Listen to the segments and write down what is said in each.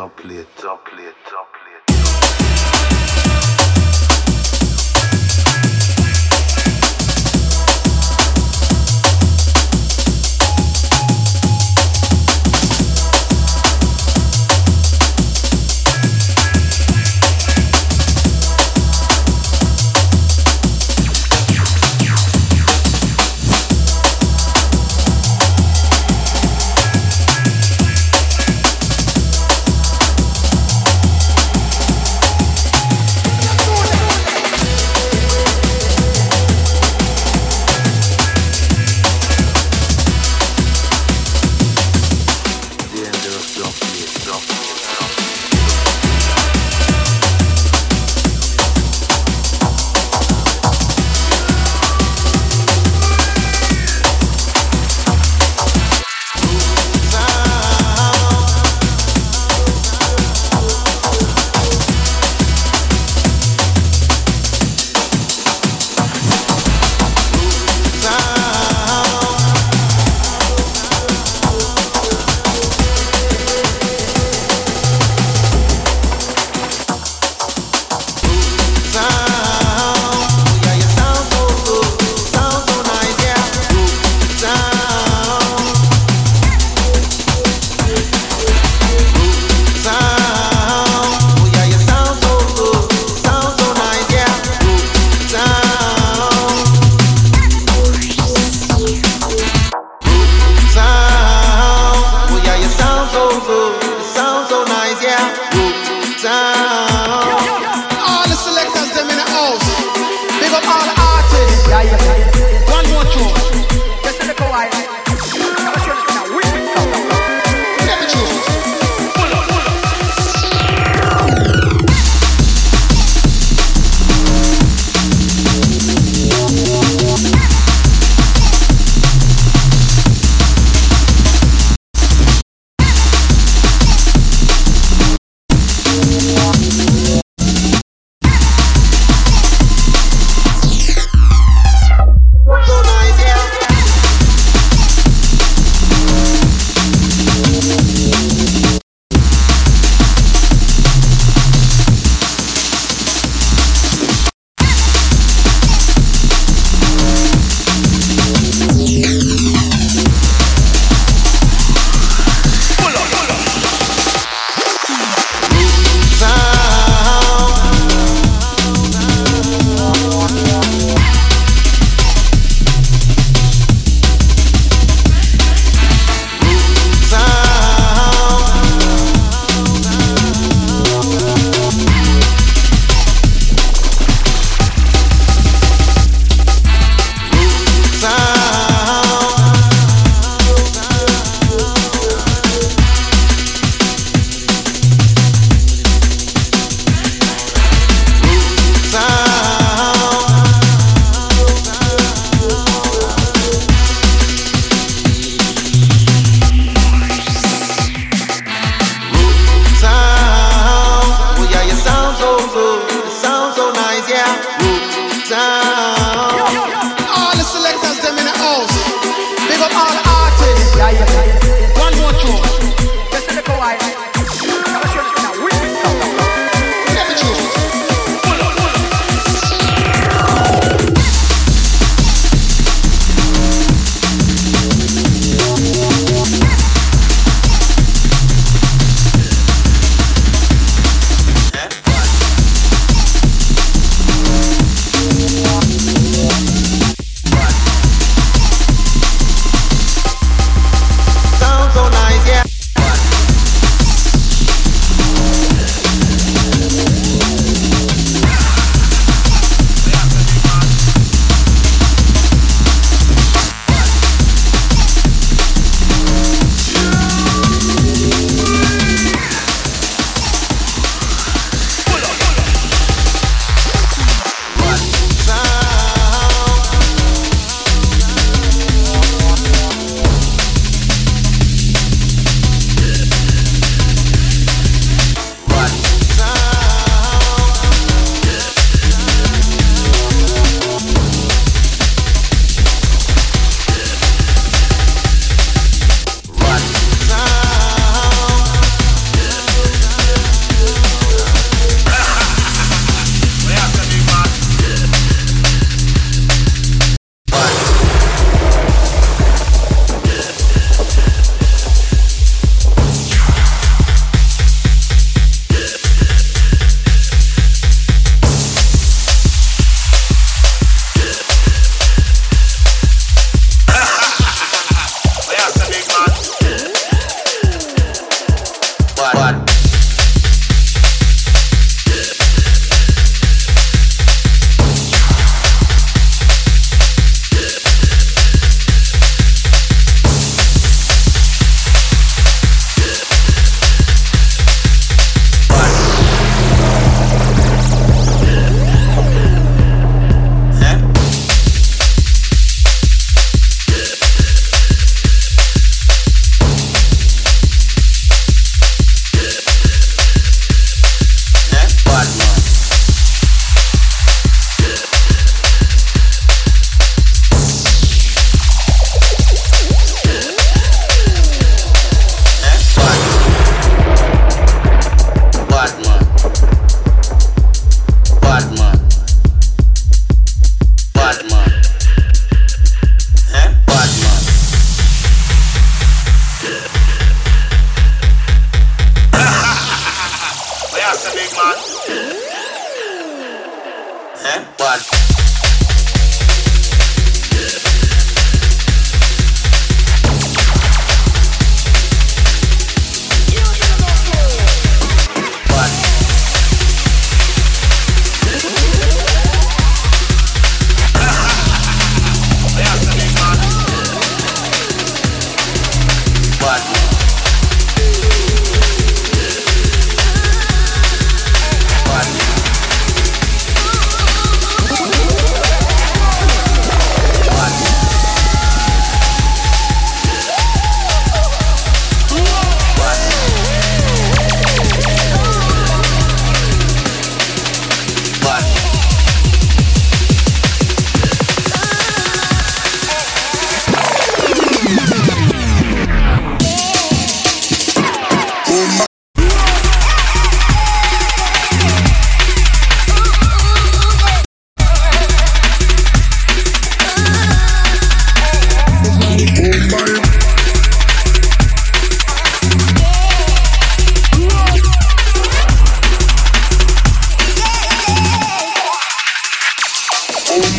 don't play it,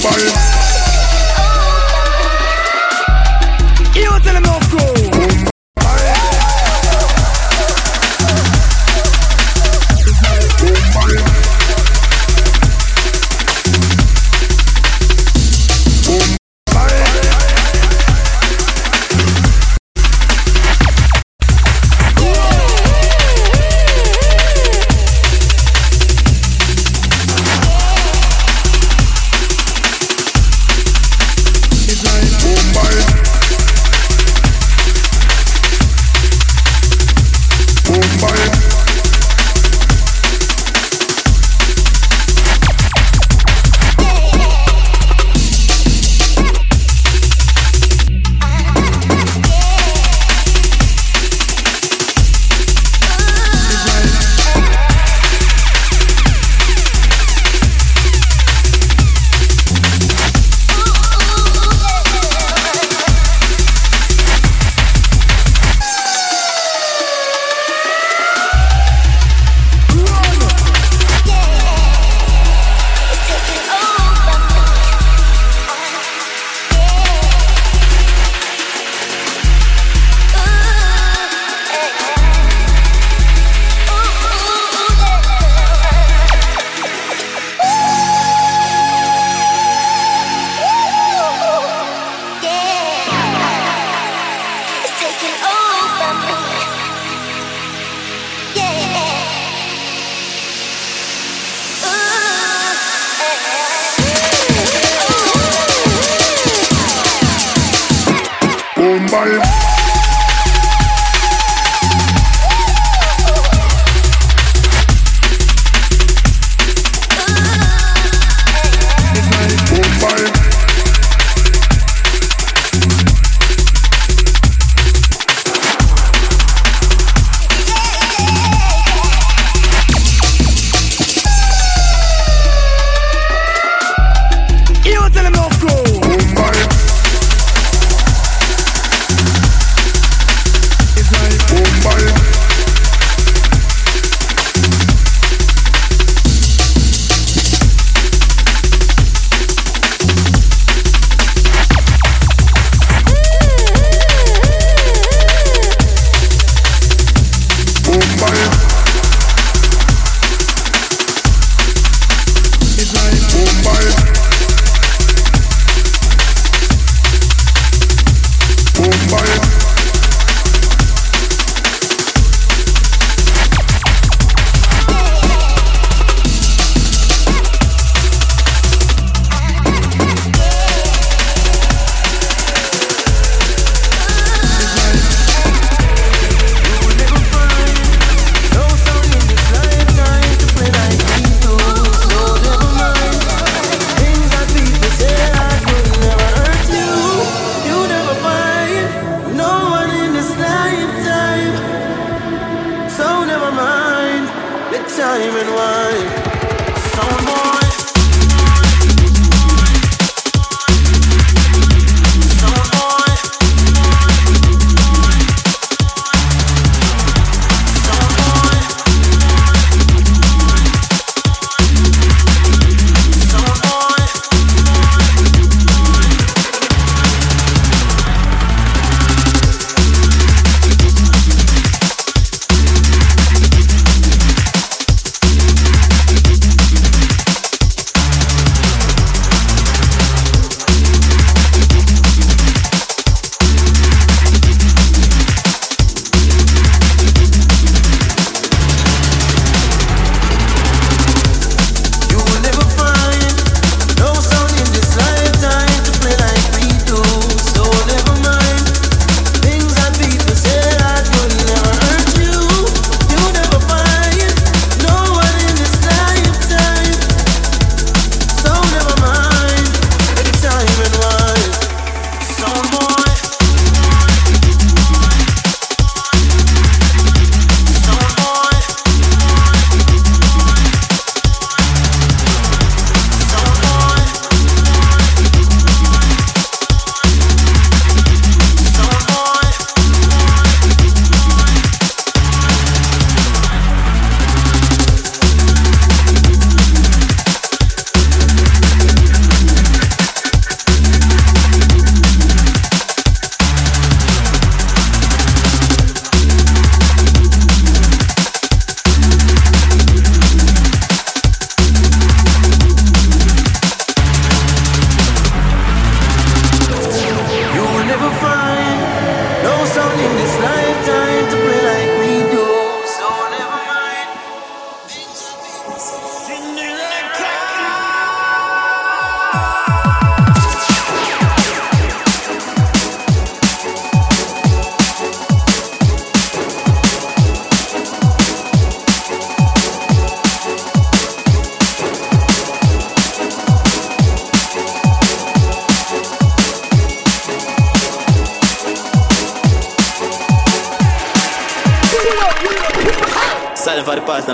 You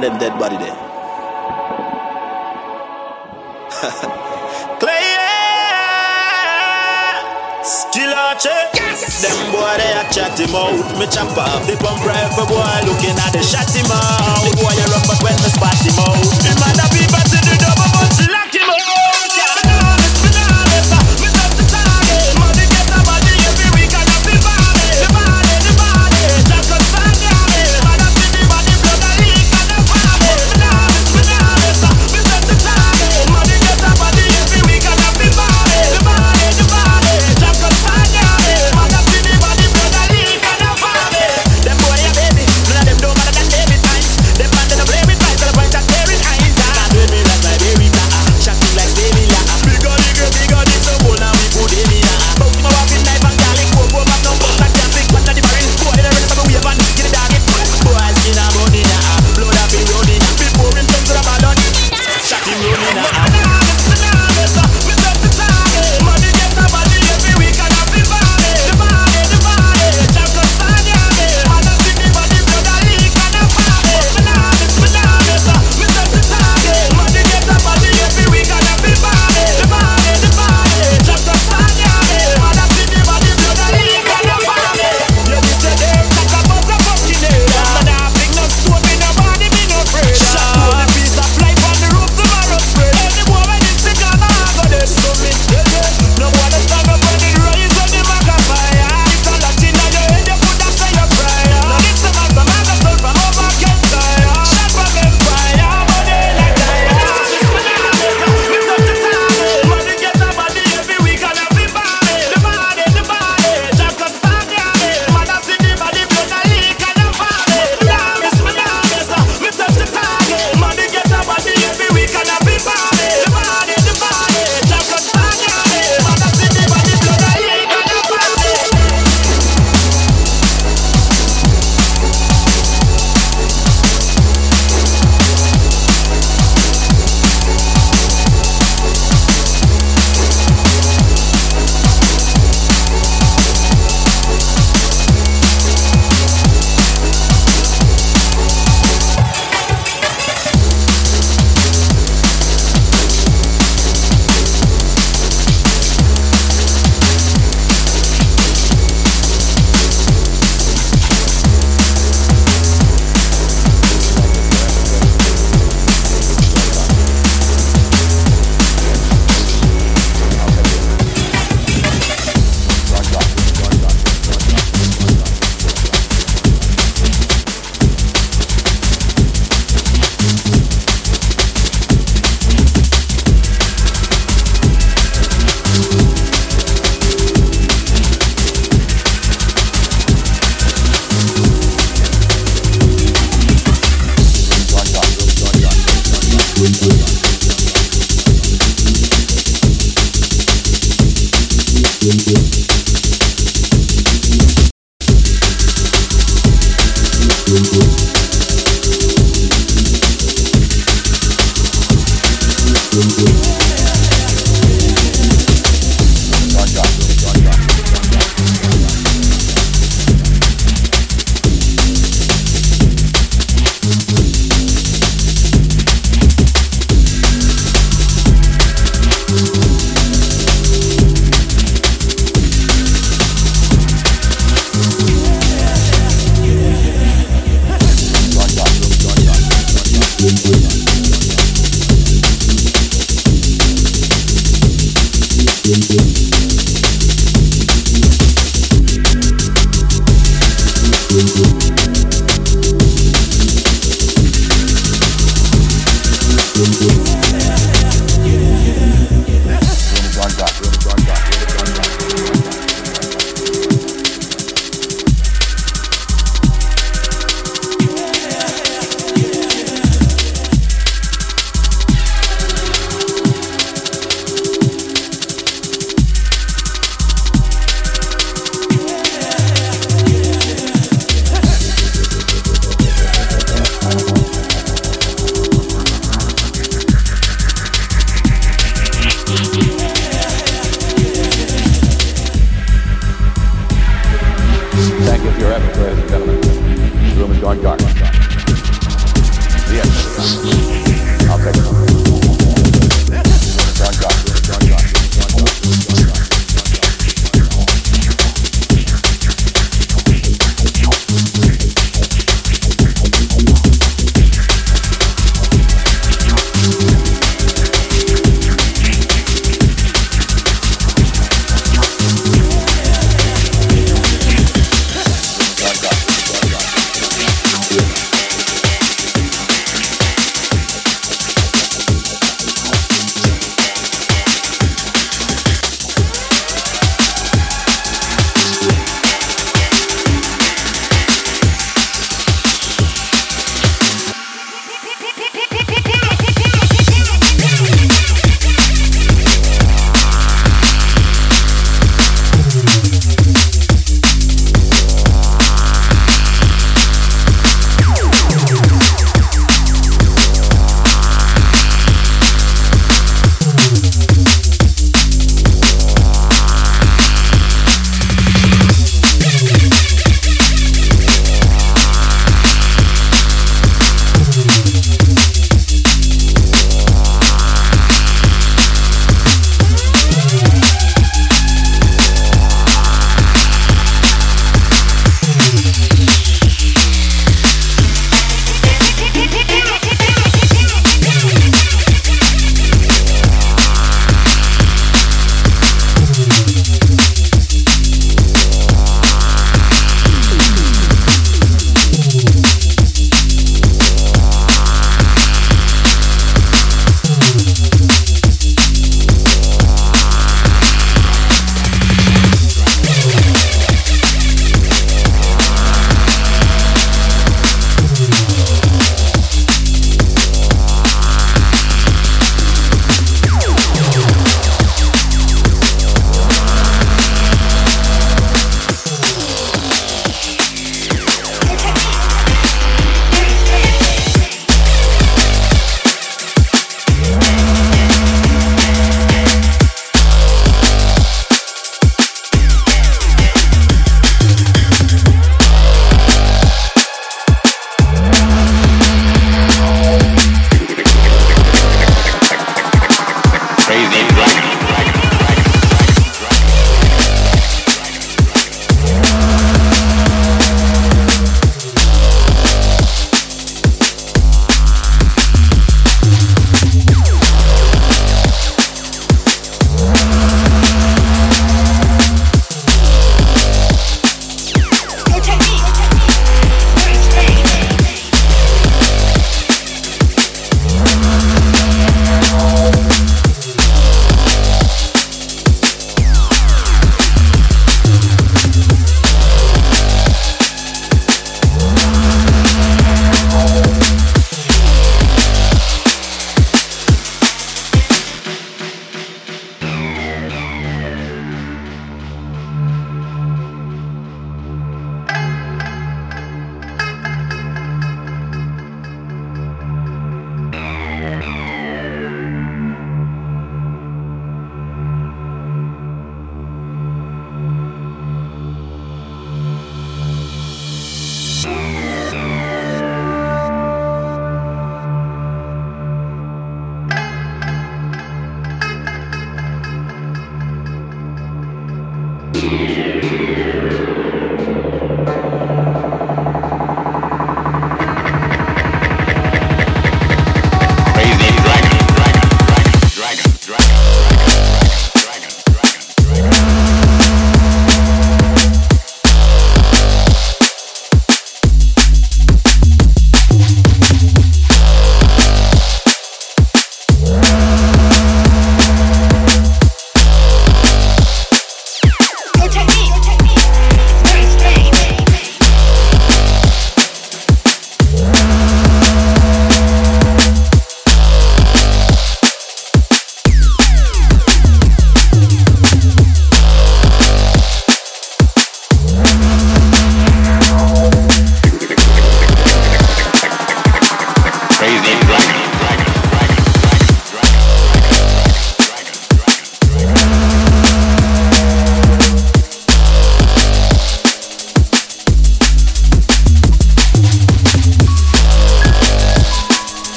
not a dead body there. Players, Gilache. Yes. Them boy they a chat him out. Me chop off the pump rifle boy, looking at the shot him out. The boy you run but when me spot him out. he might not be better to the double, but she like